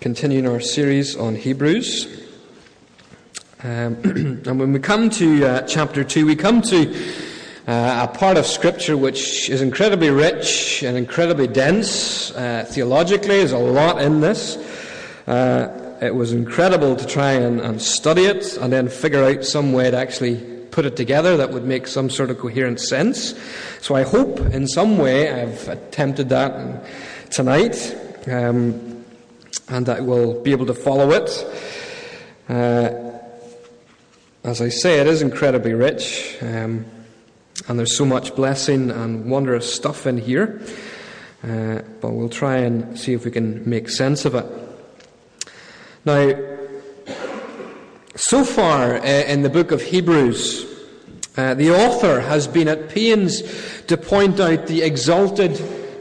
continuing our series on Hebrews. Um, and when we come to uh, chapter 2, we come to uh, a part of Scripture which is incredibly rich and incredibly dense. Uh, theologically, there's a lot in this. Uh, it was incredible to try and, and study it and then figure out some way to actually put it together that would make some sort of coherent sense. So I hope in some way I've attempted that tonight. Um, and I will be able to follow it. Uh, as I say, it is incredibly rich, um, and there's so much blessing and wondrous stuff in here. Uh, but we'll try and see if we can make sense of it. Now, so far uh, in the book of Hebrews, uh, the author has been at pains to point out the exalted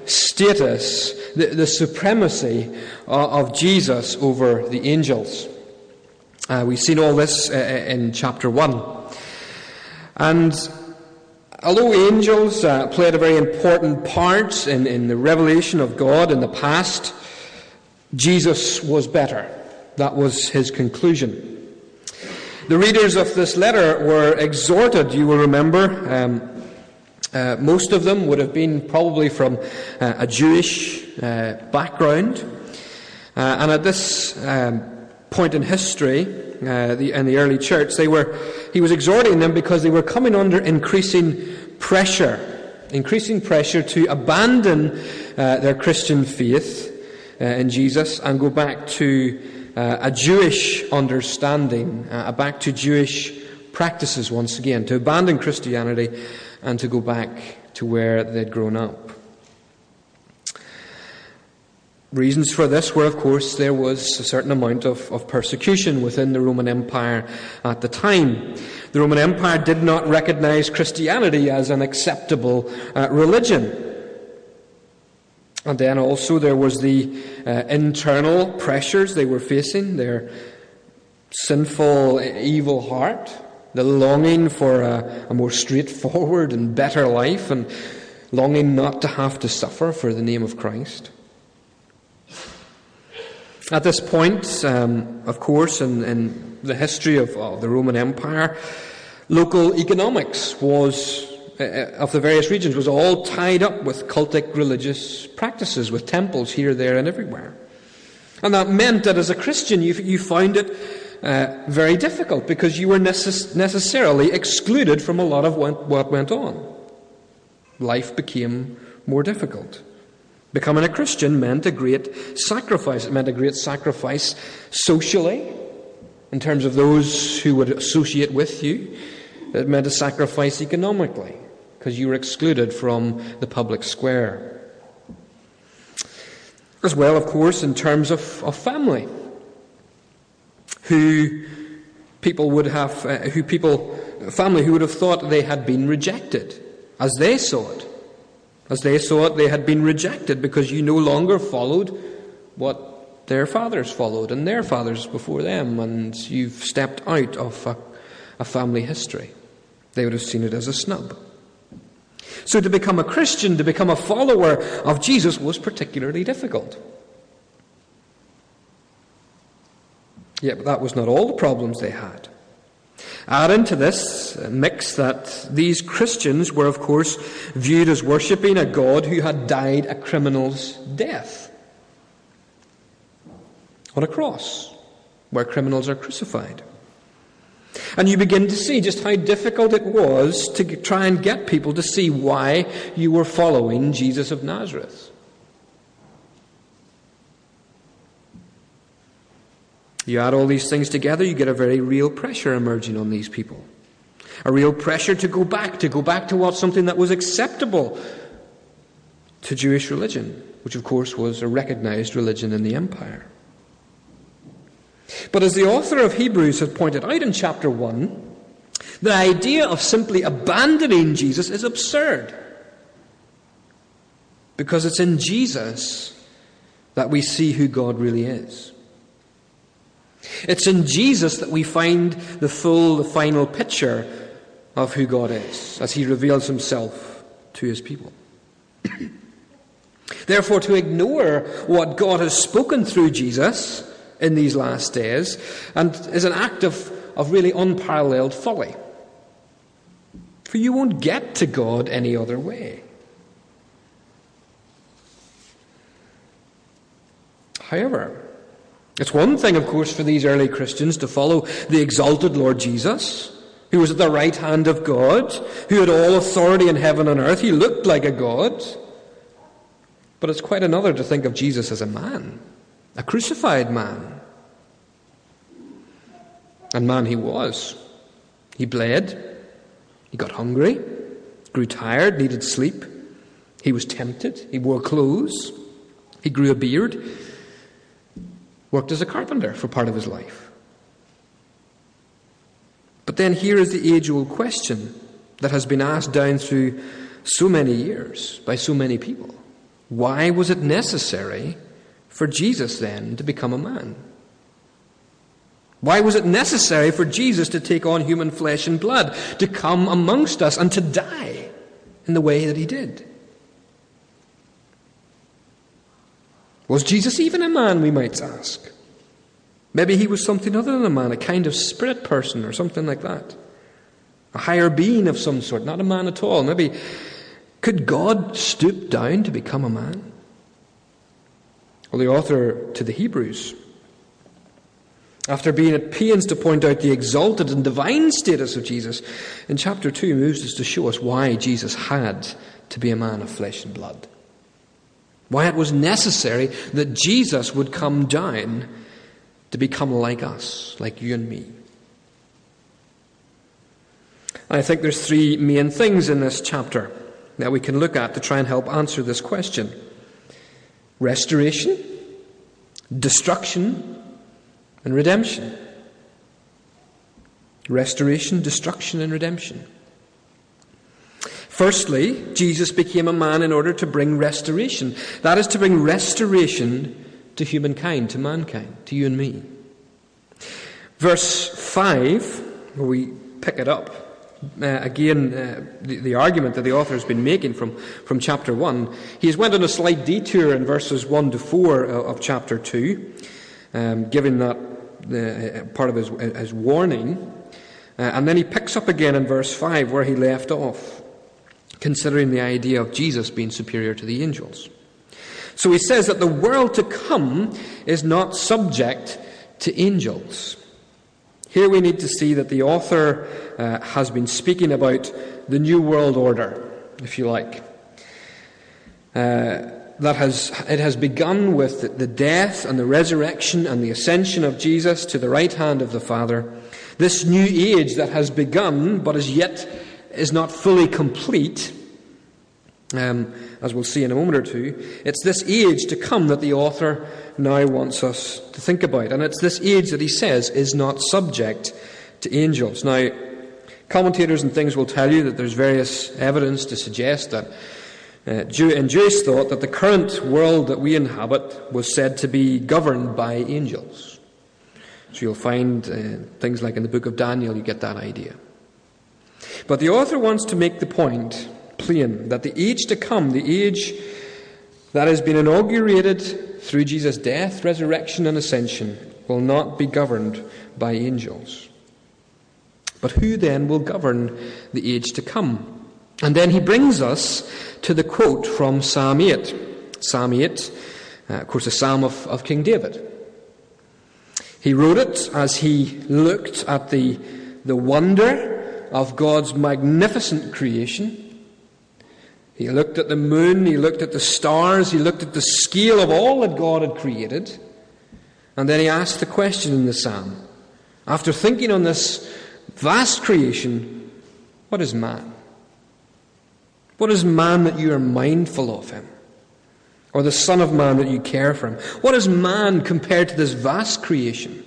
status, the, the supremacy uh, of Jesus over the angels. Uh, we've seen all this uh, uh in chapter 1. And although angels uh, played a very important part in, in the revelation of God in the past, Jesus was better. That was his conclusion. The readers of this letter were exhorted, you will remember, um, uh, most of them would have been probably from uh, a Jewish uh, background. Uh, and at this um, point in history, uh, the, in the early church, they were, he was exhorting them because they were coming under increasing pressure, increasing pressure to abandon uh, their Christian faith in Jesus and go back to a Jewish understanding, back to Jewish practices once again, to abandon Christianity and to go back to where they'd grown up. Reasons for this were, of course, there was a certain amount of, of persecution within the Roman Empire at the time. The Roman Empire did not recognize Christianity as an acceptable uh, religion. And then also there was the uh, internal pressures they were facing, their sinful, evil heart the longing for a, a, more straightforward and better life, and longing not to have to suffer for the name of Christ. At this point, um, of course, in, in, the history of, the Roman Empire, local economics was uh, uh, of the various regions was all tied up with cultic religious practices, with temples here, there, and everywhere. And that meant that as a Christian, you, you found it uh, very difficult because you were necess- necessarily excluded from a lot of what went on. Life became more difficult. Becoming a Christian meant a great sacrifice. It meant a great sacrifice socially, in terms of those who would associate with you. It meant a sacrifice economically, because you were excluded from the public square. As well, of course, in terms of, of family who people would have, uh, who people, family who would have thought they had been rejected, as they saw it. As they saw it, they had been rejected because you no longer followed what their fathers followed and their fathers before them, and you've stepped out of a, a family history. They would have seen it as a snub. So to become a Christian, to become a follower of Jesus, was particularly difficult. Yet that was not all the problems they had. Add into this mix that these Christians were, of course, viewed as worshipping a God who had died a criminal's death on a cross where criminals are crucified. And you begin to see just how difficult it was to try and get people to see why you were following Jesus of Nazareth. You add all these things together, you get a very real pressure emerging on these people. A real pressure to go back, to go back to what something that was acceptable to Jewish religion, which of course was a recognized religion in the empire. But as the author of Hebrews has pointed out in chapter 1, the idea of simply abandoning Jesus is absurd. Because it's in Jesus that we see who God really is. It's in Jesus that we find the full, the final picture of who God is as he reveals himself to his people. Therefore, to ignore what God has spoken through Jesus in these last days and is an act of, of really unparalleled folly. For you won't get to God any other way. However, it's one thing, of course, for these early Christians to follow the exalted Lord Jesus, who was at the right hand of God, who had all authority in heaven and earth. He looked like a God. But it's quite another to think of Jesus as a man, a crucified man. And man he was. He bled, he got hungry, grew tired, needed sleep. He was tempted, he wore clothes, he grew a beard, worked as a carpenter for part of his life. But then here is the age old question that has been asked down through so many years by so many people. Why was it necessary for Jesus then to become a man? Why was it necessary for Jesus to take on human flesh and blood, to come amongst us and to die in the way that he did? Was Jesus even a man, we might ask? Maybe he was something other than a man, a kind of spirit person or something like that. A higher being of some sort, not a man at all. Maybe could God stoop down to become a man? Well, the author to the Hebrews, after being at pains to point out the exalted and divine status of Jesus, in chapter 2 moves us to show us why Jesus had to be a man of flesh and blood. Why it was necessary that Jesus would come down to become like us, like you and me. I think there's three main things in this chapter that we can look at to try and help answer this question restoration, destruction, and redemption. Restoration, destruction, and redemption. Firstly, Jesus became a man in order to bring restoration. That is to bring restoration to humankind, to mankind, to you and me. Verse 5, where we pick it up, uh, again, uh, the, the, argument that the author has been making from, from chapter 1. He has went on a slight detour in verses 1 to 4 of, of chapter 2, um, giving that uh, part of his, his warning. Uh, and then he picks up again in verse 5 where he left off, considering the idea of Jesus being superior to the angels. So he says that the world to come is not subject to angels. Here we need to see that the author uh, has been speaking about the New World Order, if you like. Uh, that has, it has begun with the death and the resurrection and the ascension of Jesus to the right hand of the Father. This new age that has begun, but as yet is not fully complete, um, as we'll see in a moment or two, it's this age to come that the author now wants us to think about. And it's this age that he says is not subject to angels. Now, commentators and things will tell you that there's various evidence to suggest that uh, in Jewish thought that the current world that we inhabit was said to be governed by angels. So you'll find uh, things like in the book of Daniel, you get that idea. But the author wants to make the point plain that the age to come, the age that has been inaugurated through Jesus' death, resurrection, and ascension, will not be governed by angels. But who then will govern the age to come? And then he brings us to the quote from Psalm 8. Psalm 8, uh, of course, a psalm of, of King David. He wrote it as he looked at the, the wonder of God's magnificent creation he looked at the moon, he looked at the stars, he looked at the scale of all that God had created. And then he asked the question in the psalm after thinking on this vast creation, what is man? What is man that you are mindful of him? Or the Son of Man that you care for him? What is man compared to this vast creation?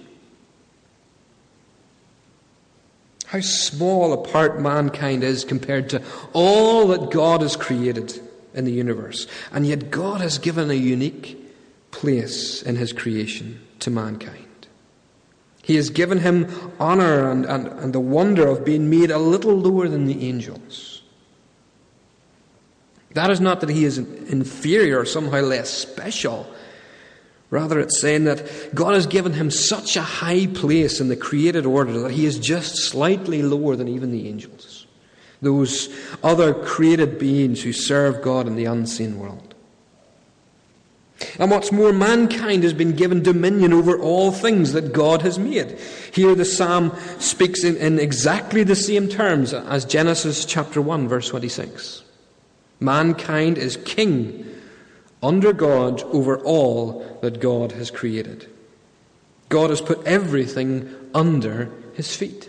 How small a part mankind is compared to all that God has created in the universe. And yet, God has given a unique place in His creation to mankind. He has given him honor and, and, and the wonder of being made a little lower than the angels. That is not that he is inferior or somehow less special. Rather, it's saying that God has given him such a high place in the created order that he is just slightly lower than even the angels, those other created beings who serve God in the unseen world. And what's more, mankind has been given dominion over all things that God has made. Here the psalm speaks in, in exactly the same terms as Genesis chapter 1, verse 26. Mankind is king under God over all that God has created. God has put everything under his feet.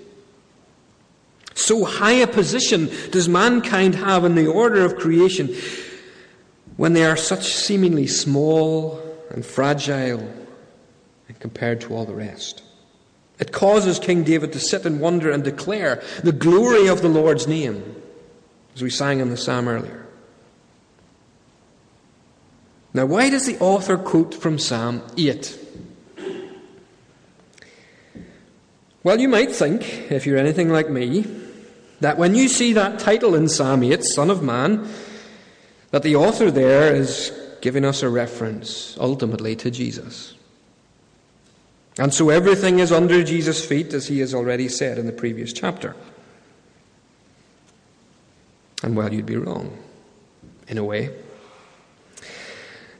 So high a position does mankind have in the order of creation when they are such seemingly small and fragile compared to all the rest. It causes King David to sit and wonder and declare the glory of the Lord's name, as we sang in the psalm earlier. Now, why does the author quote from Psalm 8? Well, you might think, if you're anything like me, that when you see that title in Psalm 8, Son of Man, that the author there is giving us a reference ultimately to Jesus. And so everything is under Jesus' feet, as he has already said in the previous chapter. And well, you'd be wrong, in a way.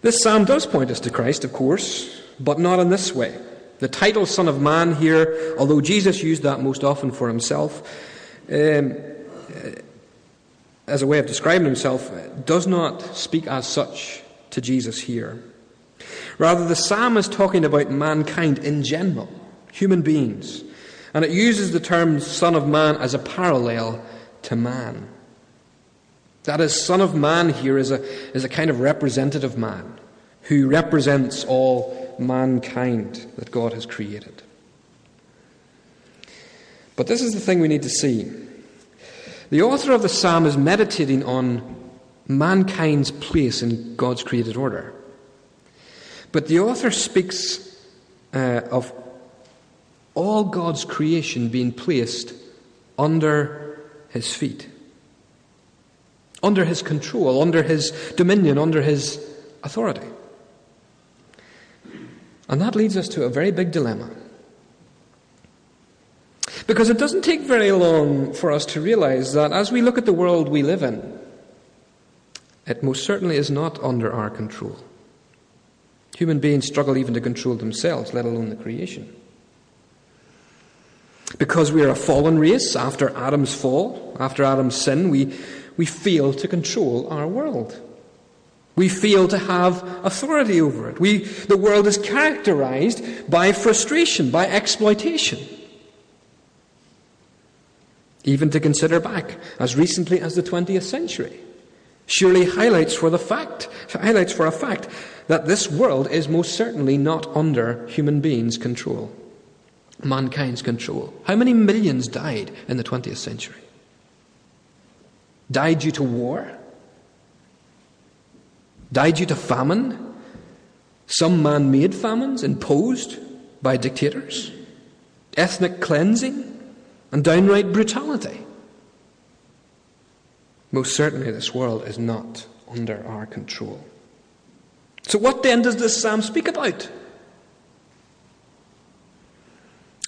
This psalm does point us to Christ, of course, but not in this way. The title Son of Man here, although Jesus used that most often for himself, um, as a way of describing himself, does not speak as such to Jesus here. Rather, the psalm is talking about mankind in general, human beings, and it uses the term Son of Man as a parallel to man. That is, Son of Man here is a, is a kind of representative man who represents all mankind that God has created. But this is the thing we need to see. The author of the psalm is meditating on mankind's place in God's created order. But the author speaks uh, of all God's creation being placed under his feet under his control, under his dominion, under his authority. And that leads us to a very big dilemma. Because it doesn't take very long for us to realize that as we look at the world we live in, it most certainly is not under our control. Human beings struggle even to control themselves, let alone the creation. Because we are a fallen race after Adam's fall, after Adam's sin, we, we fail to control our world. We fail to have authority over it. We, the world is characterized by frustration, by exploitation. Even to consider back as recently as the 20th century surely highlights for the fact highlights for a fact that this world is most certainly not under human beings' control, mankind's control. How many millions died in the 20th century? Died due to war, died due to famine, some man made famines imposed by dictators, ethnic cleansing, and downright brutality. Most certainly, this world is not under our control. So, what then does this psalm speak about?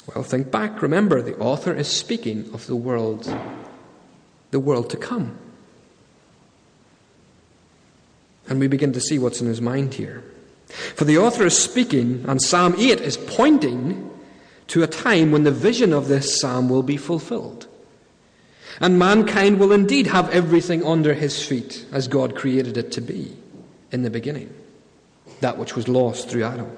Well, think back. Remember, the author is speaking of the world the world to come. And we begin to see what's in his mind here. For the author is speaking, and Psalm 8 is pointing to a time when the vision of this psalm will be fulfilled. And mankind will indeed have everything under his feet as God created it to be in the beginning, that which was lost through Adam.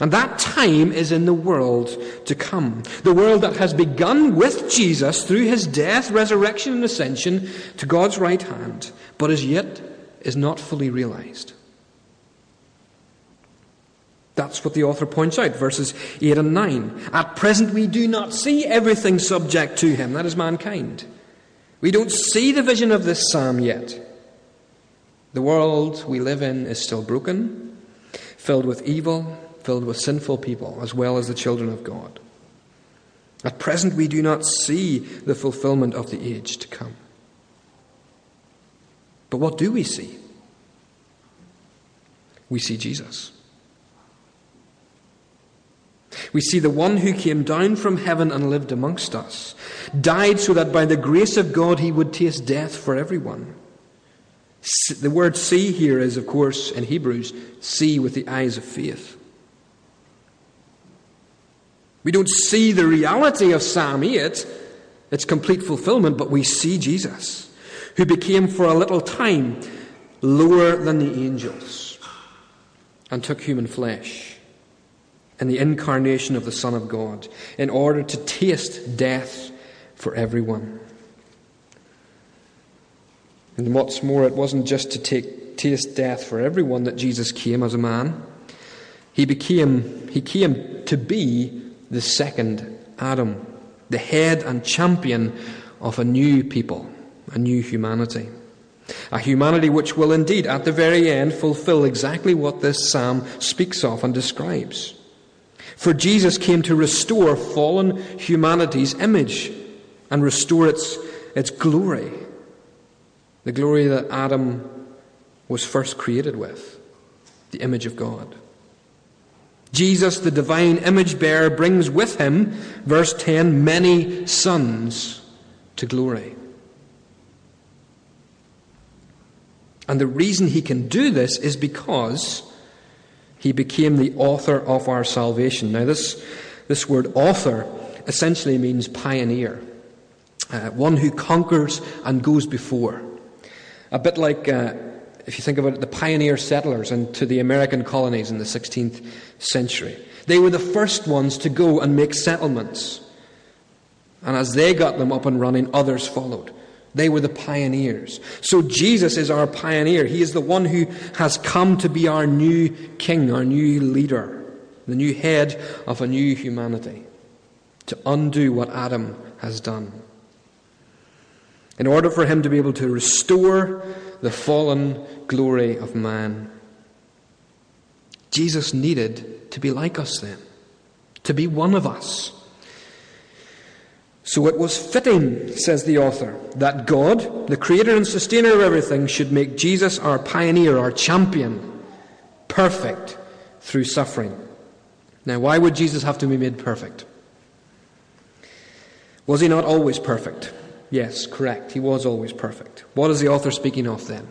And that time is in the world to come. The world that has begun with Jesus through his death, resurrection, and ascension to God's right hand, but as yet is not fully realized. That's what the author points out, verses 8 and 9. At present, we do not see everything subject to him, that is mankind. We don't see the vision of this psalm yet. The world we live in is still broken, filled with evil, filled with sinful people, as well as the children of God. At present, we do not see the fulfillment of the age to come. But what do we see? We see Jesus. We see the one who came down from heaven and lived amongst us, died so that by the grace of God he would taste death for everyone. The word see here is, of course, in Hebrews, see with the eyes of faith. We don't see the reality of Psalm 8, its complete fulfillment, but we see Jesus, who became for a little time lower than the angels and took human flesh in the incarnation of the Son of God in order to taste death for everyone. And what's more, it wasn't just to take, taste death for everyone that Jesus came as a man. He became, he came to be the second Adam, the head and champion of a new people, a new humanity. A humanity which will indeed, at the very end, fulfill exactly what this psalm speaks of and describes. For Jesus came to restore fallen humanity's image and restore its, its glory, the glory that Adam was first created with, the image of God. Jesus, the divine image bearer, brings with him, verse 10, many sons to glory. And the reason he can do this is because he became the author of our salvation. Now, this, this word author essentially means pioneer, uh, one who conquers and goes before. A bit like uh, if you think about it, the pioneer settlers into the American colonies in the 16th century. They were the first ones to go and make settlements. And as they got them up and running, others followed. They were the pioneers. So Jesus is our pioneer. He is the one who has come to be our new king, our new leader, the new head of a new humanity, to undo what Adam has done. In order for him to be able to restore the fallen glory of man. Jesus needed to be like us then, to be one of us. So it was fitting, says the author, that God, the creator and sustainer of everything, should make Jesus our pioneer, our champion, perfect through suffering. Now, why would Jesus have to be made perfect? Was he not always perfect? Yes, correct. He was always perfect. What is the author speaking of then?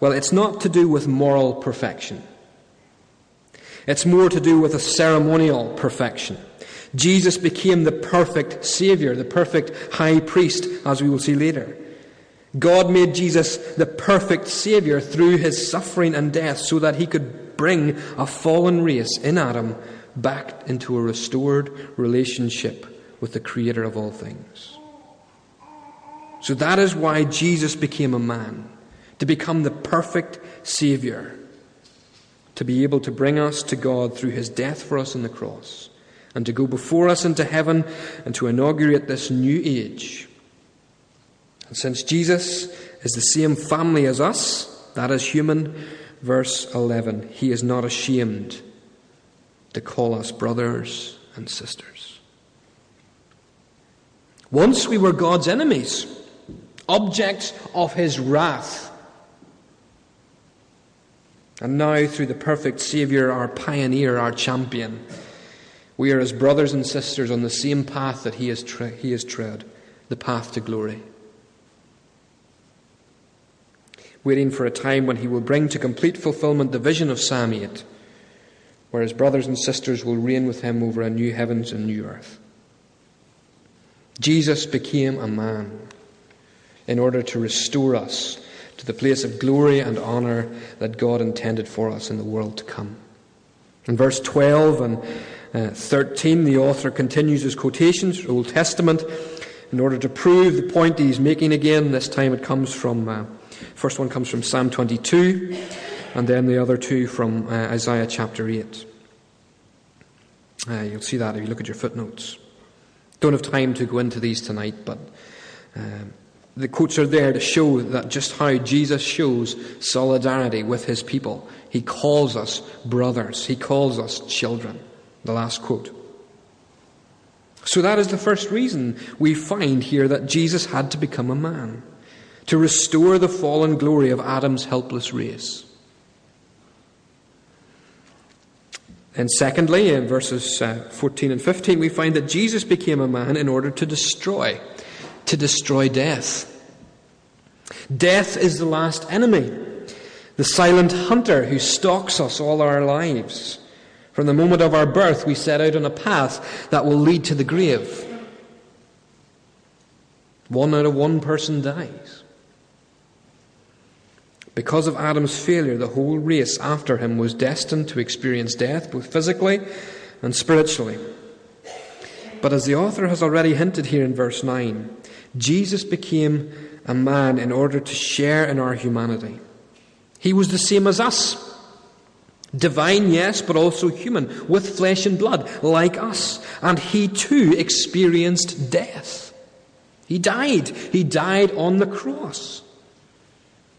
Well, it's not to do with moral perfection. It's more to do with a ceremonial perfection. Jesus became the perfect Saviour, the perfect high priest, as we will see later. God made Jesus the perfect Saviour through his suffering and death so that he could bring a fallen race in Adam back into a restored relationship with the Creator of all things. So that is why Jesus became a man, to become the perfect Saviour, to be able to bring us to God through his death for us on the cross, and to go before us into heaven and to inaugurate this new age. And since Jesus is the same family as us, that is human, verse 11, he is not ashamed to call us brothers and sisters. Once we were God's enemies objects of his wrath. And now, through the perfect Saviour, our pioneer, our champion, we are as brothers and sisters on the same path that he has, tre- he has tread, the path to glory. Waiting for a time when he will bring to complete fulfillment the vision of Psalm 8, where his brothers and sisters will reign with him over a new heavens and new earth. Jesus became a man in order to restore us to the place of glory and honour that God intended for us in the world to come. In verse 12 and uh, 13, the author continues his quotations, Old Testament, in order to prove the point he's making again. This time it comes from, uh, first one comes from Psalm 22, and then the other two from uh, Isaiah chapter 8. Uh, you'll see that if you look at your footnotes. Don't have time to go into these tonight, but um, the quotes are there to show that just how Jesus shows solidarity with his people. He calls us brothers, he calls us children. The last quote. So that is the first reason we find here that Jesus had to become a man to restore the fallen glory of Adam's helpless race. And secondly, in verses uh, 14 and 15, we find that Jesus became a man in order to destroy, to destroy death. Death is the last enemy, the silent hunter who stalks us all our lives. From the moment of our birth, we set out on a path that will lead to the grave. One out of one person dies. Because of Adam's failure, the whole race after him was destined to experience death, both physically and spiritually. But as the author has already hinted here in verse 9, Jesus became a man in order to share in our humanity. He was the same as us. Divine, yes, but also human, with flesh and blood, like us. And he too experienced death. He died. He died on the cross.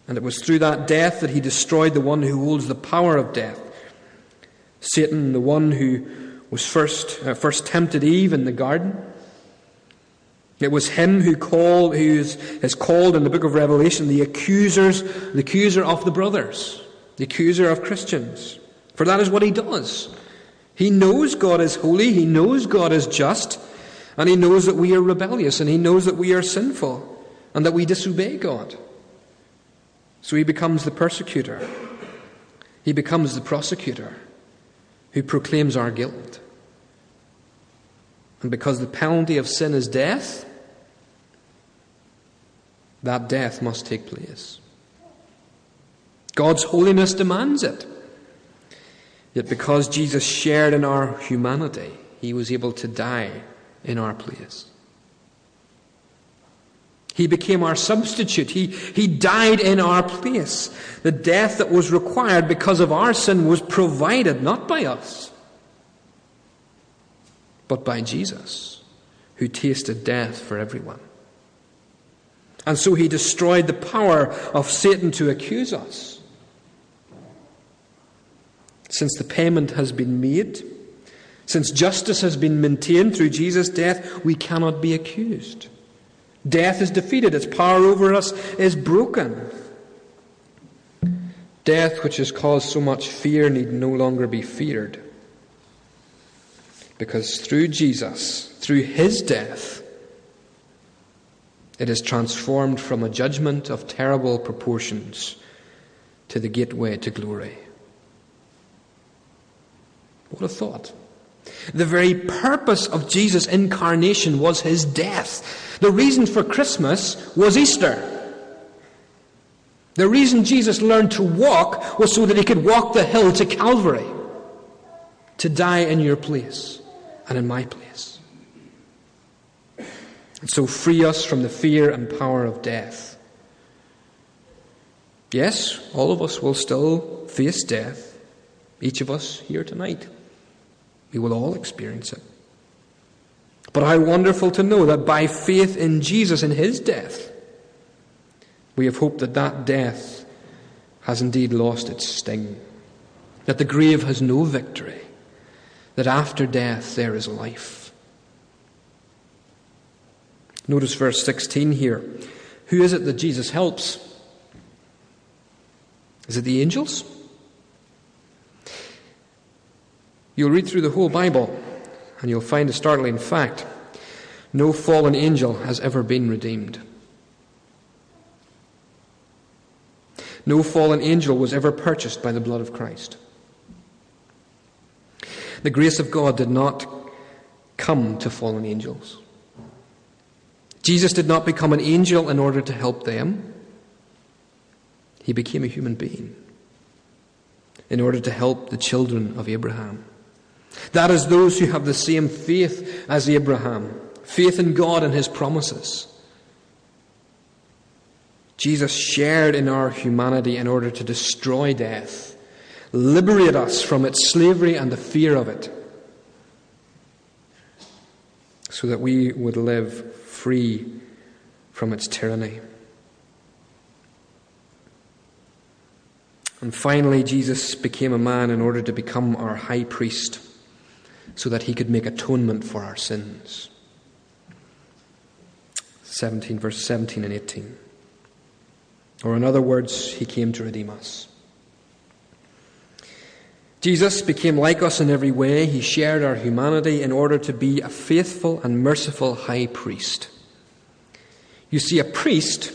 And it was through that death that he destroyed the one who holds the power of death. Satan, the one who was first, uh, first tempted Eve in the garden. It was him who called, who is, is called in the book of Revelation the accusers, the accuser of the brothers, the accuser of Christians. For that is what he does. He knows God is holy, he knows God is just, and he knows that we are rebellious, and he knows that we are sinful, and that we disobey God. So he becomes the persecutor. He becomes the prosecutor who proclaims our guilt. And because the penalty of sin is death, that death must take place. God's holiness demands it. Yet because Jesus shared in our humanity, he was able to die in our place. He became our substitute. He, he died in our place. The death that was required because of our sin was provided not by us, but by Jesus, who tasted death for everyone. And so he destroyed the power of Satan to accuse us. Since the payment has been made, since justice has been maintained through Jesus' death, we cannot be accused. Death is defeated, its power over us is broken. Death, which has caused so much fear, need no longer be feared. Because through Jesus, through his death, it is transformed from a judgment of terrible proportions to the gateway to glory. What a thought. The very purpose of Jesus' incarnation was his death. The reason for Christmas was Easter. The reason Jesus learned to walk was so that he could walk the hill to Calvary, to die in your place and in my place. And so free us from the fear and power of death. Yes, all of us will still face death, each of us here tonight. We will all experience it. But how wonderful to know that by faith in Jesus and his death, we have hope that that death has indeed lost its sting, that the grave has no victory, that after death there is life. Notice verse 16 here. Who is it that Jesus helps? Is it the angels? You'll read through the whole Bible and you'll find a startling fact. No fallen angel has ever been redeemed. No fallen angel was ever purchased by the blood of Christ. The grace of God did not come to fallen angels. Jesus did not become an angel in order to help them. He became a human being in order to help the children of Abraham. That is, those who have the same faith as Abraham faith in God and his promises. Jesus shared in our humanity in order to destroy death, liberate us from its slavery and the fear of it, so that we would live free from its tyranny. And finally, Jesus became a man in order to become our high priest so that he could make atonement for our sins. 17, verse 17 and 18. Or, in other words, he came to redeem us. Jesus became like us in every way. He shared our humanity in order to be a faithful and merciful high priest. You see, a priest,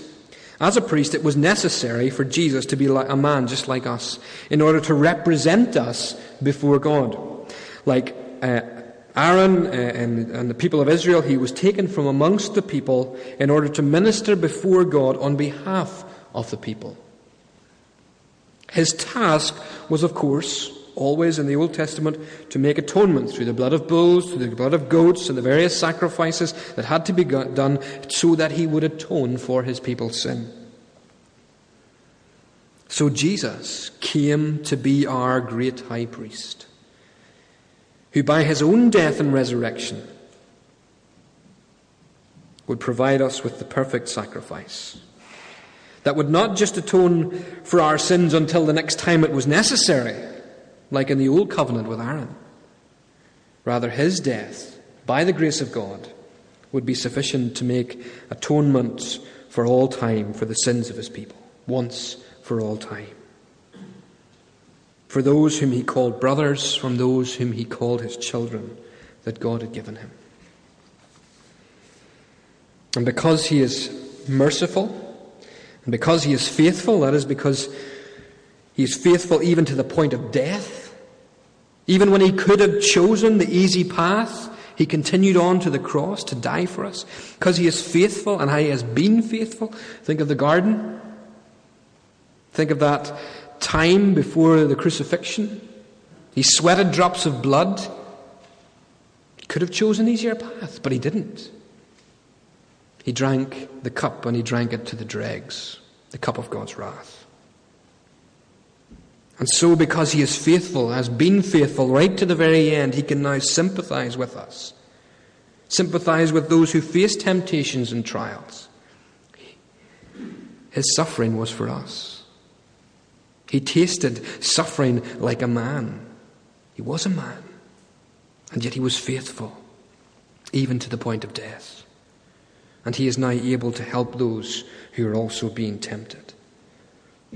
as a priest, it was necessary for Jesus to be a man just like us in order to represent us before God. Like uh, Aaron uh, and, and the people of Israel, he was taken from amongst the people in order to minister before God on behalf of the people. His task was, of course, always in the Old Testament to make atonement through the blood of bulls, through the blood of goats, and the various sacrifices that had to be done so that he would atone for his people's sin. So Jesus came to be our great high priest, who by his own death and resurrection would provide us with the perfect sacrifice that would not just atone for our sins until the next time it was necessary like in the Old Covenant with Aaron. Rather, his death, by the grace of God, would be sufficient to make atonement for all time for the sins of his people, once for all time. For those whom he called brothers, from those whom he called his children, that God had given him. And because he is merciful, and because he is faithful, that is because he is faithful even to the point of death. Even when he could have chosen the easy path, he continued on to the cross to die for us. Because he is faithful and he has been faithful. Think of the garden. Think of that time before the crucifixion. He sweated drops of blood. He could have chosen an easier path, but he didn't. He drank the cup and he drank it to the dregs, the cup of God's wrath. And so, because he is faithful, has been faithful right to the very end, he can now sympathize with us. Sympathize with those who face temptations and trials. His suffering was for us. He tasted suffering like a man. He was a man. And yet he was faithful, even to the point of death. And he is now able to help those who are also being tempted.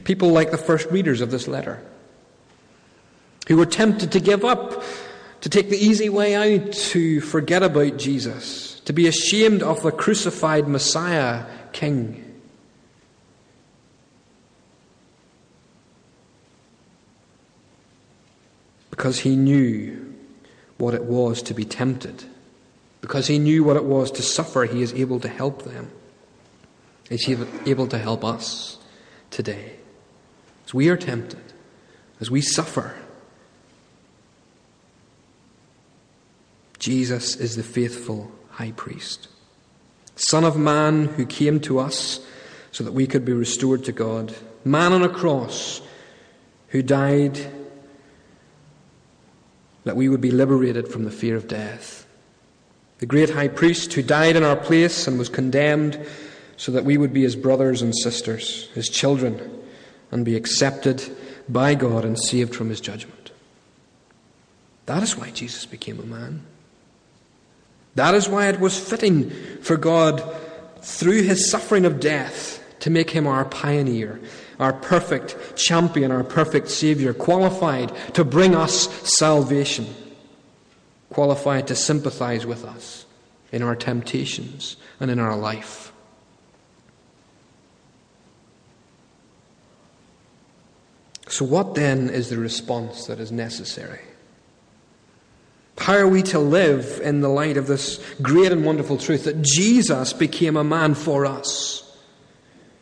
People like the first readers of this letter who were tempted to give up, to take the easy way out, to forget about Jesus, to be ashamed of the crucified Messiah King. Because he knew what it was to be tempted. Because he knew what it was to suffer, he is able to help them. He's able to help us today. As we are tempted, as we suffer, Jesus is the faithful high priest, Son of Man who came to us so that we could be restored to God, man on a cross who died that we would be liberated from the fear of death. The great high priest who died in our place and was condemned so that we would be his brothers and sisters, his children, and be accepted by God and saved from his judgment. That is why Jesus became a man. That is why it was fitting for God, through his suffering of death, to make him our pioneer, our perfect champion, our perfect Saviour, qualified to bring us salvation, qualified to sympathize with us in our temptations and in our life. So, what then is the response that is necessary? How are we to live in the light of this great and wonderful truth that Jesus became a man for us?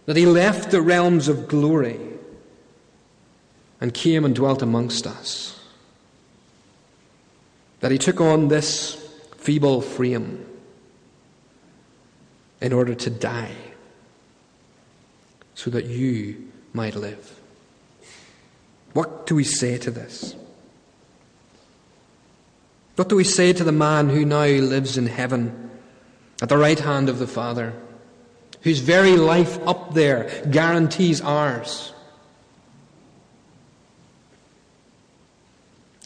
That he left the realms of glory and came and dwelt amongst us? That he took on this feeble frame in order to die so that you might live? What do we say to this? What do we say to the man who now lives in heaven at the right hand of the Father, whose very life up there guarantees ours?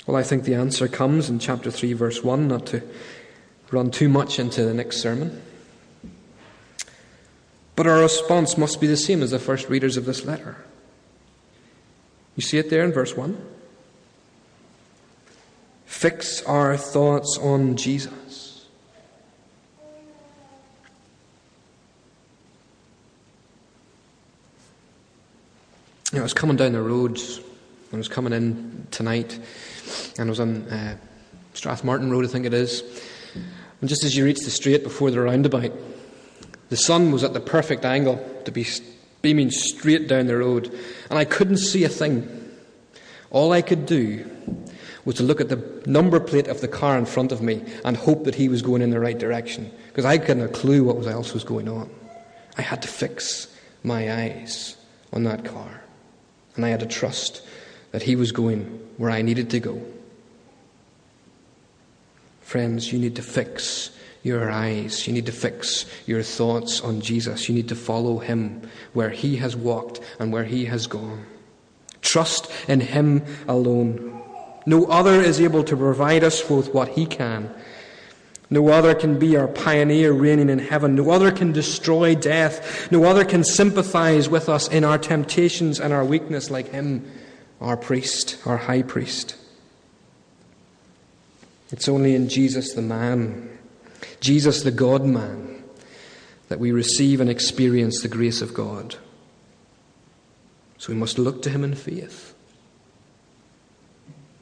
Well, I think the answer comes in chapter 3, verse 1, not to run too much into the next sermon. But our response must be the same as the first readers of this letter. You see it there in verse 1? Fix our thoughts on Jesus. You know, I was coming down the roads. I was coming in tonight, and I was on uh, Strathmartine Road, I think it is. And just as you reach the straight before the roundabout, the sun was at the perfect angle to be beaming straight down the road, and I couldn't see a thing. All I could do was to look at the number plate of the car in front of me and hope that he was going in the right direction, because I couldn't have a clue what else was going on. I had to fix my eyes on that car, and I had to trust that he was going where I needed to go. Friends, you need to fix your eyes. You need to fix your thoughts on Jesus. You need to follow him where he has walked and where he has gone. Trust in him alone. No other is able to provide us with what he can. No other can be our pioneer reigning in heaven. No other can destroy death. No other can sympathize with us in our temptations and our weakness like him, our priest, our high priest. It's only in Jesus the man, Jesus the God man, that we receive and experience the grace of God. So we must look to him in faith.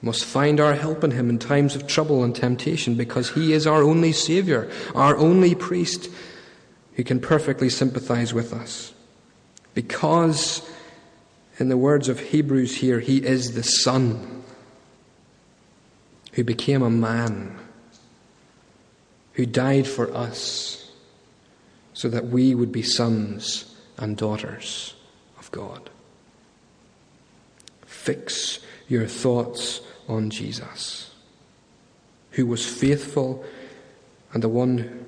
Must find our help in him in times of trouble and temptation because he is our only Saviour, our only priest who can perfectly sympathize with us. Because, in the words of Hebrews here, he is the Son who became a man, who died for us, so that we would be sons and daughters of God. Fix your thoughts on Jesus, who was faithful and the one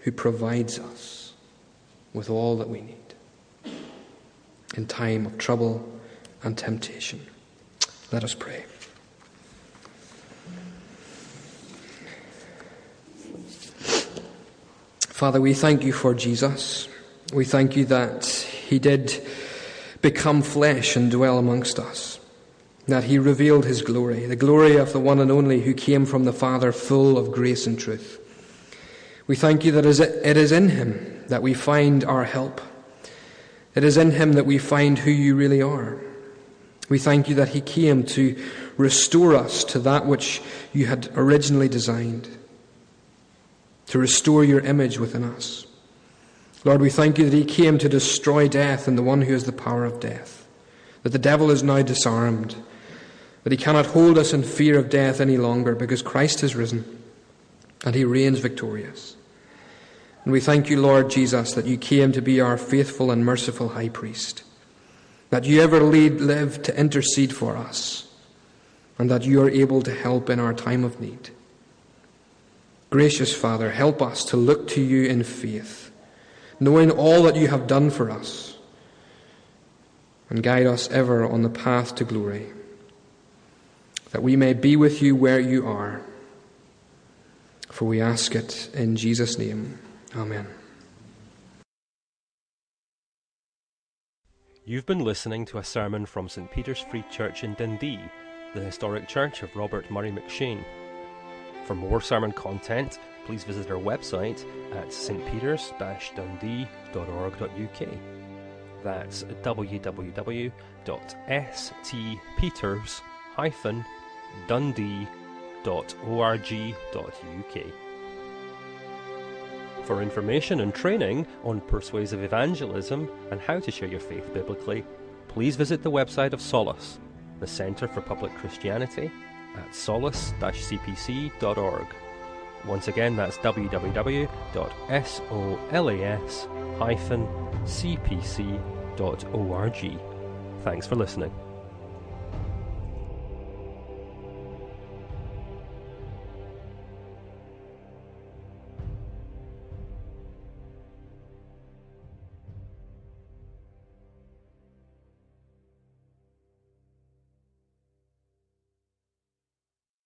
who provides us with all that we need in time of trouble and temptation. Let us pray. Father, we thank you for Jesus. We thank you that he did become flesh and dwell amongst us, that he revealed his glory, the glory of the one and only who came from the Father, full of grace and truth. We thank you that it is in him that we find our help. It is in him that we find who you really are. We thank you that he came to restore us to that which you had originally designed to restore your image within us. Lord, we thank you that He came to destroy death and the one who has the power of death, that the devil is now disarmed, that he cannot hold us in fear of death any longer because Christ has risen and He reigns victorious. And we thank you, Lord Jesus, that you came to be our faithful and merciful high priest, that you ever lead, live to intercede for us, and that you are able to help in our time of need. Gracious Father, help us to look to you in faith, knowing all that you have done for us, and guide us ever on the path to glory, that we may be with you where you are. For we ask it in Jesus' name. Amen. You've been listening to a sermon from St Peter's Free Church in Dundee, the historic church of Robert Murray M'Cheyne. For more sermon content, please visit our website at stpeters-dundee.org.uk. That's www.stpeters-dundee.org.uk. For information and training on persuasive evangelism and how to share your faith biblically, please visit the website of Solas, the Centre for Public Christianity at solas-cpc.org. Once again, that's www.solas-cpc.org. Thanks for listening.